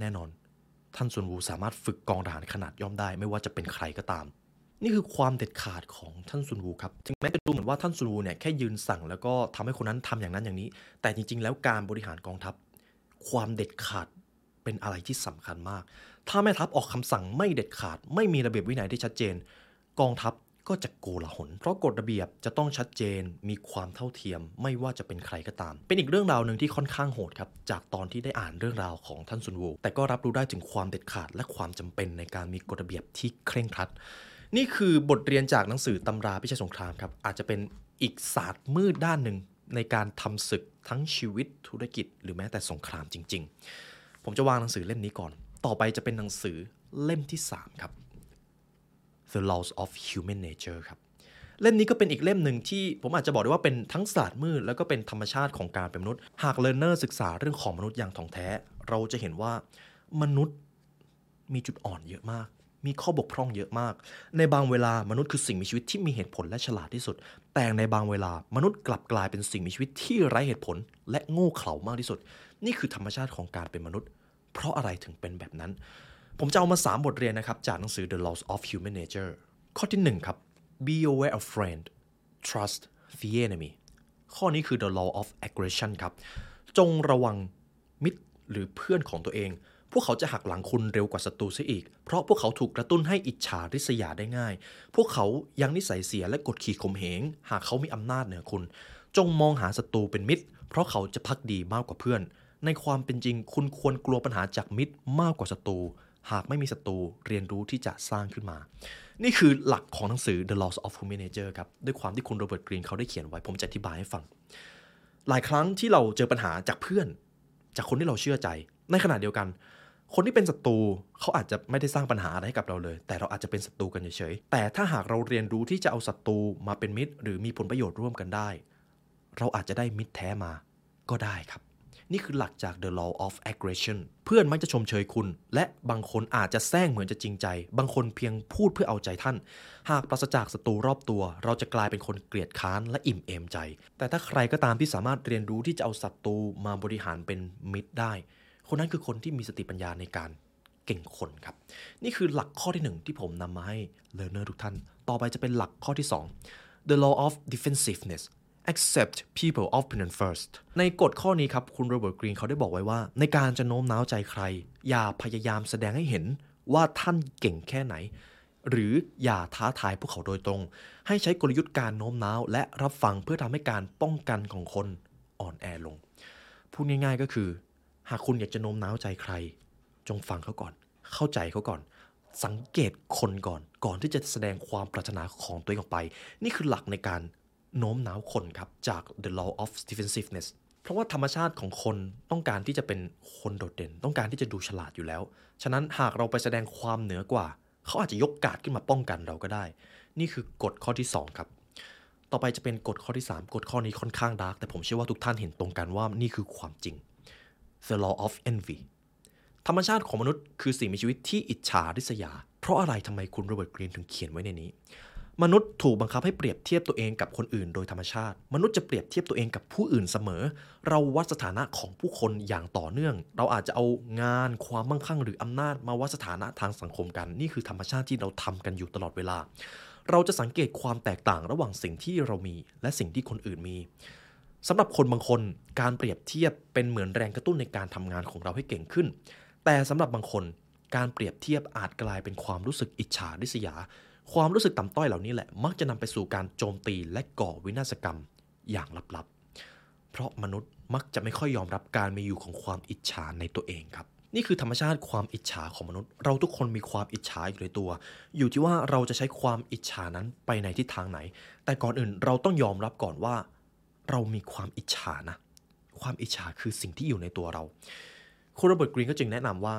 แน่นอน ท่านซุนวูสามารถฝึกกองทหารขนาดย่อมได้ ไม่ว่าจะเป็นใครก็ตาม นี่คือความเด็ดขาดของท่านซุนวูครับถึงแม้จะดูเหมือนว่าท่านซุนวูเนี่ยแค่ยืนสั่งแล้วก็ทำให้คนนั้นทำอย่างนั้นอย่างนี้ แต่จริง ๆ แล้วการบริหารกองทัพ ความเด็ดขาดเป็นอะไรที่สำคัญมาก ถ้าแม่ทัพออกคำสั่งไม่เด็ดขาด ไม่มีระเบียบวินัยที่ชัดเจน กองทัพ ก็จะโกลาหล เพราะกฎระเบียบจะต้องชัดเจน มีความเท่าเทียม ไม่ว่าจะเป็นใครก็ตาม เป็นอีกเรื่องราวหนึ่งที่ค่อนข้างโหดครับ จากตอนที่ได้อ่านเรื่องราวของท่านซุนวู แต่ก็รับรู้ได้ถึงความเด็ดขาด และความจำเป็นในการมีกฎระเบียบที่เคร่งครัด นี่คือบทเรียนจากหนังสือตำราพิชัยสงครามครับ อาจจะเป็นอีกศาสตร์มืดด้านหนึ่งในการทำศึกทั้งชีวิตธุรกิจ หรือแม้แต่สงครามจริง ๆ ผมจะวางหนังสือเล่มนี้ก่อน ต่อไปจะเป็นหนังสือเล่มที่ 3 ครับ The Laws of Human Nature ครับเล่มนี้ก็เป็นอีกเล่มหนึ่งที่ผมอาจจะบอกได้ว่าเป็นทั้งศาสตร์มืดแล้วก็เป็นธรรมชาติของการเป็นมนุษย์ หากเลร์เนอร์ศึกษาเรื่องของมนุษย์อย่างถ่องแท้ เราจะเห็นว่ามนุษย์มีจุดอ่อนเยอะมาก มีข้อบกพร่องเยอะมาก ในบางเวลามนุษย์คือสิ่งมีชีวิตที่มีเหตุผลและฉลาดที่สุด แต่ในบางเวลามนุษย์กลับกลายเป็นสิ่งมีชีวิตที่ไร้เหตุผล และโง่เขลามากที่สุด นี่คือธรรมชาติของการเป็นมนุษย์ เพราะอะไรถึงเป็นแบบนั้น ผมจะเอามา 3 บทเรียนนะครับ จากหนังสือ The Laws of Human Nature ข้อที่ 1 ครับ be aware of friend trust the enemy ข้อนี้คือ the law of aggression ครับ จงระวังมิตรหรือเพื่อนของตัวเอง พวกเขาจะหักหลังคุณเร็วกว่าศัตรูซะอีก เพราะพวกเขาถูกกระตุ้นให้อิจฉาริษยาได้ง่าย พวกเขายังนิสัยเสียและกดขี่ข่มเหง หากเขามีอำนาจเหนือคุณ จงมองหาศัตรูเป็นมิตร เพราะเขาจะพักดีมากกว่าเพื่อน ในความเป็นจริงคุณควรกลัวปัญหาจากมิตรมากกว่าศัตรู หากไม่มีศัตรูเรียนรู้ที่จะสร้างขึ้นมา นี่คือหลักของหนังสือ The Laws of Human Nature ครับ ด้วยความที่คุณโรเบิร์ตกรีนเขาได้เขียนไว้ ผมจะอธิบายให้ฟัง หลายครั้งที่เราเจอปัญหาจากเพื่อน จากคนที่เราเชื่อใจ ในขณะเดียวกัน คนที่เป็นศัตรูเขาอาจจะไม่ได้สร้างปัญหาอะไรให้กับเราเลย แต่เราอาจจะเป็นศัตรูกันเฉยๆแต่ถ้าหากเราเรียนรู้ที่จะเอาศัตรูมาเป็นมิตร หรือมีผลประโยชน์ร่วมกันได้ เราอาจจะได้มิตรแท้มาก็ได้ครับ นี่คือหลักจาก the law of aggression เพื่อนมักจะชมเชยคุณ และบางคนอาจจะแซงเหมือนจะจริงใจ บางคนเพียงพูดเพื่อเอาใจท่าน หากปราศจากศัตรูรอบตัว เราจะกลายเป็นคนเกลียดค้านและอิ่มเอมใจ แต่ถ้าใครก็ตามที่สามารถเรียนรู้ที่จะเอาศัตรูมาบริหารเป็นมิตรได้ คนนั้นคือคนที่มีสติปัญญาในการเก่งคนครับ นี่คือหลักข้อที่1ที่ผมนำมาให้ learner ทุกท่าน ต่อไปจะเป็นหลักข้อที่2 the law of defensiveness accept people opinion first ในกฎข้อนี้ครับ คุณโรเบิร์ตกรีนเขาได้บอกไว้ว่า ในการจะโน้มน้าวใจใคร อย่าพยายามแสดงให้เห็นว่าท่านเก่งแค่ไหน หรืออย่าท้าทายพวกเขาโดยตรง ให้ใช้กลยุทธ์การโน้มน้าว และรับฟังเพื่อทำให้การป้องกันของคนอ่อนแอลง พูดง่ายๆก็คือ หากคุณอยากจะโน้มน้าวใจใคร จงฟังเขาก่อน เข้าใจเขาก่อนสังเกตคนก่อนก่อนที่จะแสดงความปรารถนาของตัวเองออกไป นี่คือหลักในการ โน้มน้าวคนครับจาก the law of defensiveness เพราะว่าธรรมชาติของคนต้องการที่จะเป็นคนโดดเด่น ต้องการที่จะดูฉลาดอยู่แล้ว ฉะนั้นหากเราไปแสดงความเหนือกว่า เขาอาจจะยกกาดขึ้นมาป้องกันเราก็ได้ นี่คือกฎข้อที่ 2 ครับ ต่อไปจะเป็นกฎข้อที่ 3 กฎข้อนี้ค่อนข้างดาร์กแต่ผมเชื่อว่าทุกท่านเห็นตรงกันว่านี่คือความจริง the law of envy ธรรมชาติของมนุษย์คือสิ่งมีชีวิตที่อิจฉาริษยา เพราะอะไรทำไมคุณโรเบิร์ตกรีนถึงเขียนไว้ในนี้ มนุษย์ถูกบังคับให้เปรียบเทียบตัวเองกับคนอื่นโดยธรรมชาติ มนุษย์จะเปรียบเทียบตัวเองกับผู้อื่นเสมอ เราวัดสถานะของผู้คนอย่างต่อเนื่อง เราอาจจะเอางานความมั่งคั่ง หรืออำนาจมาวัดสถานะทางสังคมกัน นี่คือธรรมชาติที่เราทำกันอยู่ตลอดเวลา เราจะสังเกตความแตกต่างระหว่างสิ่งที่เรามี และสิ่งที่คนอื่นมีสำหรับคนบางคนการเปรียบเทียบเป็นเหมือนแรงกระตุ้นในการทำงานของเราให้เก่งขึ้น แต่สำหรับบางคนการเปรียบเทียบอาจกลายเป็นความรู้สึกอิจฉาริษยา ความรู้สึกต่ำต้อยเหล่านี้แหละ มักจะนำไปสู่การโจมตีและก่อวินาศกรรมอย่างลับๆ เพราะมนุษย์มักจะไม่ค่อยยอมรับการมีอยู่ของความอิจฉาในตัวเองครับ นี่คือธรรมชาติความอิจฉาของมนุษย์ เราทุกคนมีความอิจฉาอยู่ในตัว อยู่ที่ว่าเราจะใช้ความอิจฉานั้นไปในทิศทางไหน แต่ก่อนอื่นเราต้องยอมรับก่อนว่า เรามีความอิจฉานะ ความอิจฉาคือสิ่งที่อยู่ในตัวเราคุณโรเบิร์ตกรีนก็จึงแนะนำว่า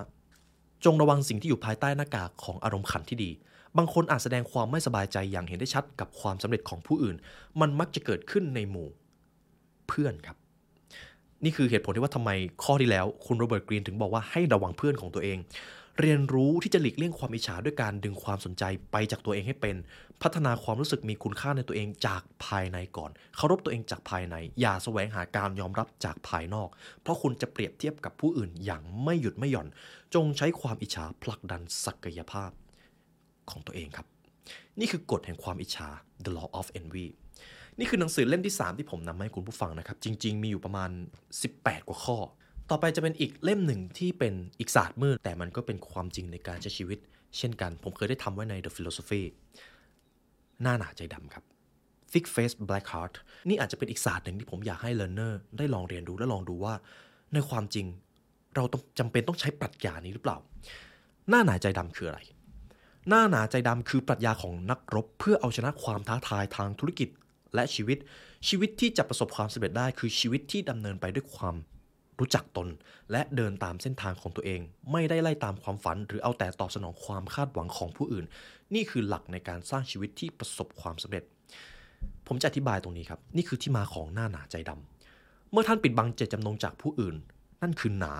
จงระวังสิ่งที่อยู่ภายใต้หน้ากากของอารมณ์ขันที่ดี บางคนอาจแสดงความไม่สบายใจอย่างเห็นได้ชัดกับความสำเร็จของผู้อื่น มันมักจะเกิดขึ้นในหมู่เพื่อนครับ นี่คือเหตุผลที่ว่าทำไมข้อที่แล้ว คุณโรเบิร์ตกรีนถึงบอกว่าให้ระวังเพื่อนของตัวเอง เรียนรู้ที่จะหลีกเลี่ยงความอิจฉาด้วยการดึงความสนใจไปจากตัวเองให้เป็น พัฒนาความรู้สึกมีคุณค่าในตัวเองจากภายในก่อนเคารพตัวเองจากภายใน อย่าแสวงหาการยอมรับจากภายนอก เพราะคุณจะเปรียบเทียบกับผู้อื่นอย่างไม่หยุดไม่หย่อน จงใช้ความอิจฉาผลักดันศักยภาพ ของตัวเองครับ นี่คือกฎแห่งความอิจฉา The Law of Envy นี่คือหนังสือเล่มที่ 3 ที่ผมนำมาให้คุณผู้ฟังนะครับ จริง ๆ มีอยู่ประมาณ 18 กว่าข้อ ต่อไปจะเป็นอีกเล่มหนึ่งที่เป็นอีกศาสตร์มืด แต่มันก็เป็นความจริงในการใช้ชีวิต เช่นกัน ผมเคยได้ทำไว้ใน The Philosophy หน้าหนาใจดำครับ Thick Face Black Heart นี่อาจจะเป็นอีกศาสตร์หนึ่งที่ผมอยากให้ learner ได้ลองเรียนรู้และลองดูว่า ในความจริง เราต้องจำเป็นต้องใช้ปรัชญานี้หรือเปล่า หน้าหนาใจดำคืออะไร หน้าหนาใจดำคือปรัชญาของนักรบ เพื่อเอาชนะความท้าทายทางธุรกิจและชีวิต ชีวิตที่จะประสบความสำเร็จได้คือชีวิตที่ดำเนินไปด้วยความรู้จักตน และเดินตามเส้นทางของตัวเอง ไม่ได้ไล่ตามความฝัน หรือเอาแต่ตอบสนองความคาดหวังของผู้อื่น นี่คือหลักในการสร้างชีวิตที่ประสบความสำเร็จ ผมจะอธิบายตรงนี้ครับ นี่คือที่มาของหน้าหนาใจดำเมื่อท่านปิดบังเจตจำนงจากผู้อื่น นั่นคือหนา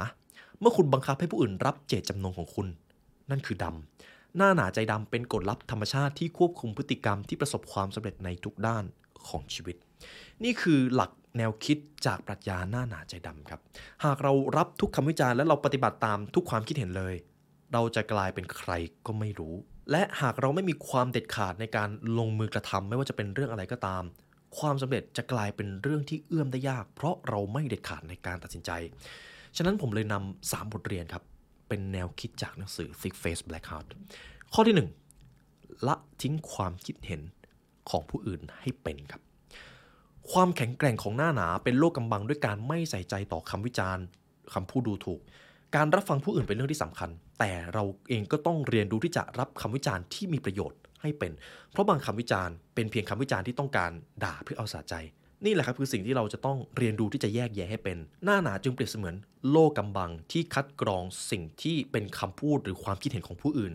เมื่อคุณบังคับให้ผู้อื่นรับเจตจำนงของคุณ นั่นคือดำ หน้าหนาใจดำเป็นกฎลับธรรมชาติที่ควบคุมพฤติกรรมที่ประสบความสำเร็จในทุกด้านของชีวิต นี่คือหลักแนวคิดจากปรัชญาหน้าหนาใจดำครับ หากเรารับทุกคำวิจารณ์และเราปฏิบัติตามทุกความคิดเห็นเลย เราจะกลายเป็นใครก็ไม่รู้ และหากเราไม่มีความเด็ดขาดในการลงมือกระทำไม่ว่าจะเป็นเรื่องอะไรก็ตาม ความสำเร็จจะกลายเป็นเรื่องที่เอื้อมได้ยาก เพราะเราไม่เด็ดขาดในการตัดสินใจ ฉะนั้นผมเลยนำสามบทเรียนครับ เป็นแนวคิดจากหนังสือ Thick Face Black Heart ข้อที่ 1 ละทิ้งความคิดเห็นของผู้อื่นให้เป็นครับ ความแข็งแกร่งของหน้าหนาเป็นโลกกำบังด้วยการไม่ใส่ใจต่อคำวิจารณ์คำพูดดูถูก การรับฟังผู้อื่นเป็นเรื่องที่สำคัญ แต่เราเองก็ต้องเรียนรู้ที่จะรับคำวิจารณ์ที่มีประโยชน์ให้เป็น เพราะบางคำวิจารณ์เป็นเพียงคำวิจารณ์ที่ต้องการด่าเพื่อเอาสะใจ นี่แหละครับคือสิ่งที่เราจะต้องเรียนรู้ที่จะแยกแยะให้เป็น หน้าหนาจึงเปรียบเสมือนโลกกำบังที่คัดกรองสิ่งที่เป็นคำพูดหรือความคิดเห็นของผู้อื่น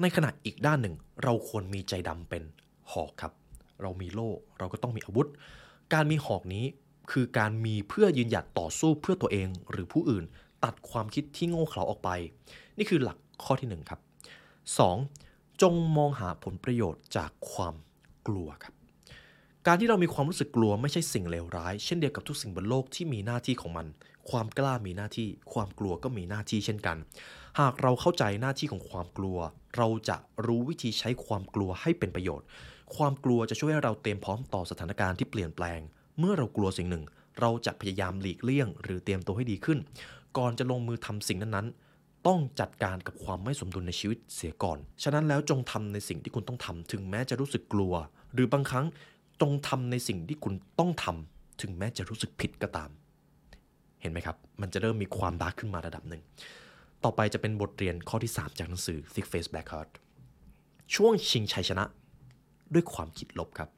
ในขณะอีกด้านหนึ่ง เราควรมีใจดำเป็นหอกครับ เรามีโล่เราก็ต้องมีอาวุธ การมีหอกนี้คือการมีเพื่อยืนหยัดต่อสู้เพื่อตัวเองหรือผู้อื่น ตัดความคิดที่โง่เขลาออกไป นี่คือหลักข้อที่ 1 ครับ 2. จงมองหาผลประโยชน์จากความกลัวครับ การที่เรามีความรู้สึกกลัวไม่ใช่สิ่งเลวร้าย เช่นเดียวกับทุกสิ่งบนโลกที่มีหน้าที่ของมัน ความกล้ามีหน้าที่ ความกลัวก็มีหน้าที่เช่นกัน หากเราเข้าใจหน้าที่ของความกลัว เราจะรู้วิธีใช้ความกลัวให้เป็นประโยชน์ ความกลัวจะช่วยให้เราเตรียมพร้อมต่อสถานการณ์ที่เปลี่ยนแปลง เมื่อเรากลัวสิ่งหนึ่ง เราจะพยายามหลีกเลี่ยง หรือเตรียมตัวให้ดีขึ้น ก่อนจะลงมือทำสิ่งนั้นๆต้องจัดการกับความไม่สมดุลในชีวิตเสียก่อน ฉะนั้นแล้วจงทำในสิ่งที่คุณต้องทำถึงแม้จะรู้สึกกลัว หรือบางครั้ง จงทำในสิ่งที่คุณต้องทำถึงแม้จะรู้สึกผิดก็ตาม เห็นไหมครับ มันจะเริ่มมีความดาร์กขึ้นมาระดับหนึ่ง ต่อไปจะเป็นบทเรียนข้อที่ 3 จากหนังสือ Thick Face Black Heart ช่วงชิงชัยชนะด้วยความคิดลบครับ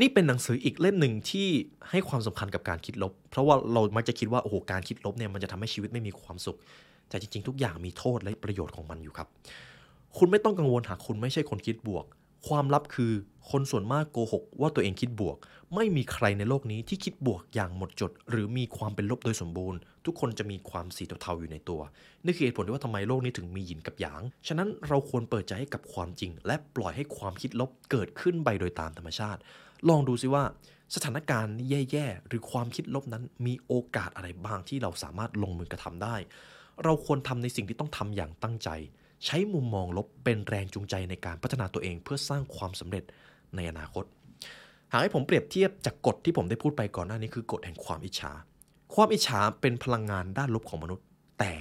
นี่เป็นหนังสืออีกเล่มหนึ่งที่ให้ความสำคัญกับการคิดลบ เพราะว่าเรามักจะคิดว่าโอ้โหการคิดลบเนี่ยมันจะทำให้ชีวิตไม่มีความสุข แต่จริงๆ ทุกอย่างมีโทษและประโยชน์ของมันอยู่ครับ คุณไม่ต้องกังวลหากคุณไม่ใช่คนคิดบวก ความลับคือคนส่วนมากโกหกว่าตัวเองคิดบวก ไม่มีใครในโลกนี้ที่คิดบวกอย่างหมดจด หรือมีความเป็นลบโดยสมบูรณ์ ทุกคนจะมีความสีเทาๆอยู่ในตัว นี่คือเหตุผลที่ว่าทำไมโลกนี้ถึงมีหยินกับหยาง ฉะนั้นเราควรเปิดใจให้กับความจริง และปล่อยให้ความคิดลบเกิดขึ้นไปโดยตามธรรมชาติ ลองดูซิว่าสถานการณ์แย่ๆหรือความคิดลบนั้นมีโอกาสอะไรบ้างที่เราสามารถลงมือกระทำได้ เราควรทำในสิ่งที่ต้องทำอย่างตั้งใจ ใช้มุมมองลบเป็นแรงจูงใจในการพัฒนาตัวเองเพื่อสร้างความสำเร็จในอนาคต หากให้ผมเปรียบเทียบจากกฎที่ผมได้พูดไปก่อนหน้านี้คือกฎแห่งความอิจฉา ความอิจฉาเป็นพลังงานด้านลบของมนุษย์ แต่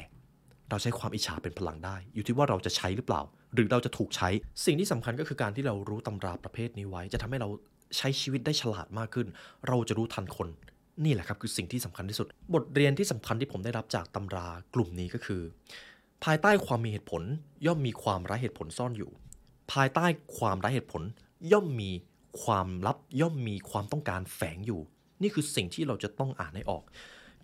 เราใช้ความอิจฉาเป็นพลังได้ อยู่ที่ว่าเราจะใช้หรือเปล่า หรือเราจะถูกใช้ สิ่งที่สำคัญก็คือการที่เรารู้ตำราประเภทนี้ไว้ จะทำให้เราใช้ชีวิตได้ฉลาดมากขึ้น เราจะรู้ทันคน นี่แหละครับคือสิ่งที่สำคัญที่สุด บทเรียนที่สำคัญที่ผมได้รับจากตำรากลุ่มนี้ก็คือ ภายใต้ความมีเหตุผลย่อมมีความไร้เหตุผลซ่อนอยู่ ภายใต้ความไร้เหตุผล ย่อมมีความลับย่อมมีความต้องการแฝงอยู่ นี่คือสิ่งที่เราจะต้องอ่านให้ออก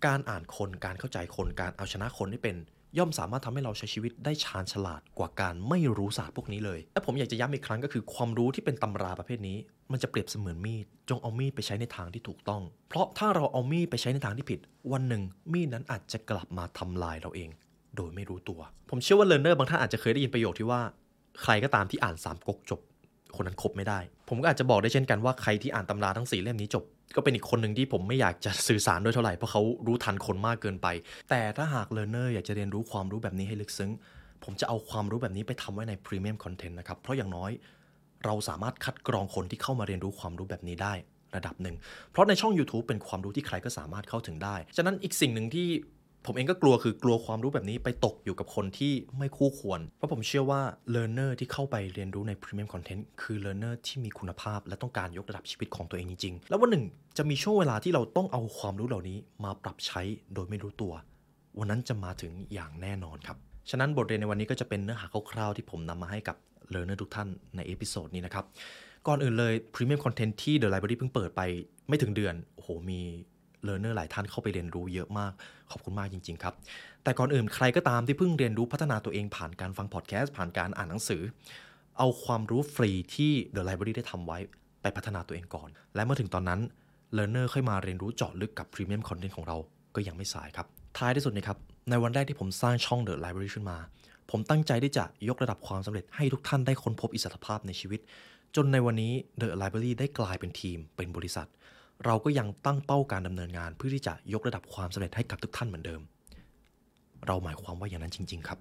การอ่านคนการเข้าใจคนการเอาชนะคนให้เป็น ย่อมสามารถทำให้เราใช้ชีวิตได้ชาญฉลาดกว่าการไม่รู้ศาสตร์พวกนี้เลยและผมอยากจะย้ำอีกครั้งก็คือความรู้ที่เป็นตำราประเภทนี้ มันจะเปรียบเสมือนมีดจงเอามีดไปใช้ในทางที่ถูกต้อง เพราะถ้าเราเอามีดไปใช้ในทางที่ผิด วันหนึ่งมีดนั้นอาจจะกลับมาทำลายเราเอง โดยไม่รู้ตัว ผมเชื่อว่า learner บางท่านอาจจะเคยได้ยินประโยคที่ว่า ใครก็ตามที่อ่านสามก๊กจบ คนนั้นคบไม่ได้ ผมก็อาจจะบอกได้เช่นกันว่าใครที่อ่านตำราทั้งสี่เล่มนี้จบ ก็เป็นอีกคนหนึ่งที่ผมไม่อยากจะสื่อสารด้วยเท่าไหร่เพราะเขารู้ทันคนมากเกินไป แต่ถ้าหาก learner อยากจะเรียนรู้ความรู้แบบนี้ให้ลึกซึ้ง ผมจะเอาความรู้แบบนี้ไปทำไว้ใน premium content นะครับเพราะอย่างน้อย เราสามารถคัดกรองคนที่เข้ามาเรียนรู้ความรู้แบบนี้ได้ระดับหนึ่ง เพราะในช่อง YouTube เป็นความรู้ที่ใครก็สามารถเข้าถึงได้ ฉะนั้นอีกสิ่งหนึ่งที่ ผมเองก็กลัวคือกลัวความรู้แบบนี้ไปตกอยู่กับคนที่ไม่คู่ควร เพราะผมเชื่อว่า learner ที่เข้าไปเรียนรู้ใน premium content คือ learner ที่มีคุณภาพ และต้องการยกระดับชีวิตของตัวเองจริงๆ แล้ววันหนึ่งจะมีช่วงเวลาที่เราต้องเอาความรู้เหล่านี้มาปรับใช้โดยไม่รู้ตัว วันนั้นจะมาถึงอย่างแน่นอนครับ ฉะนั้นบทเรียนในวันนี้ก็จะเป็นเนื้อหาคร่าวๆที่ผมนำมาให้กับ learner ทุกท่านใน episode นี้นะครับก่อนอื่นเลย Premium Content ที่ The Library เพิ่งเปิดไปไม่ถึงเดือนโอ้โหมี learner หลายท่านเข้าไปเรียนรู้เยอะมาก ขอบคุณมากจริง ๆ ครับ แต่ก่อนอื่นใครก็ตามที่เพิ่งเรียนรู้พัฒนาตัวเองผ่านการฟังพอดแคสต์ผ่านการอ่านหนังสือ เอาความรู้ฟรีที่ The Library ได้ทำไว้ไปพัฒนาตัวเองก่อน และเมื่อถึงตอนนั้น learner ค่อยมาเรียนรู้เจาะลึกกับ Premium Content ของเราก็ยังไม่สายครับ ท้ายที่สุดนะครับ ในวันแรกที่ผมสร้างช่อง The Library ขึ้นมา ผมตั้งใจที่จะยกระดับความสำเร็จให้ทุกท่านได้ค้นพบอิสรภาพในชีวิต จนในวันนี้ The Library ได้กลายเป็นทีมเป็นบริษัท เราก็ยังตั้งเป้าการดำเนินงาน เพื่อที่จะยกระดับความสำเร็จให้กับทุกท่านเหมือนเดิม เราหมายความว่าอย่างนั้นจริง ๆ ครับ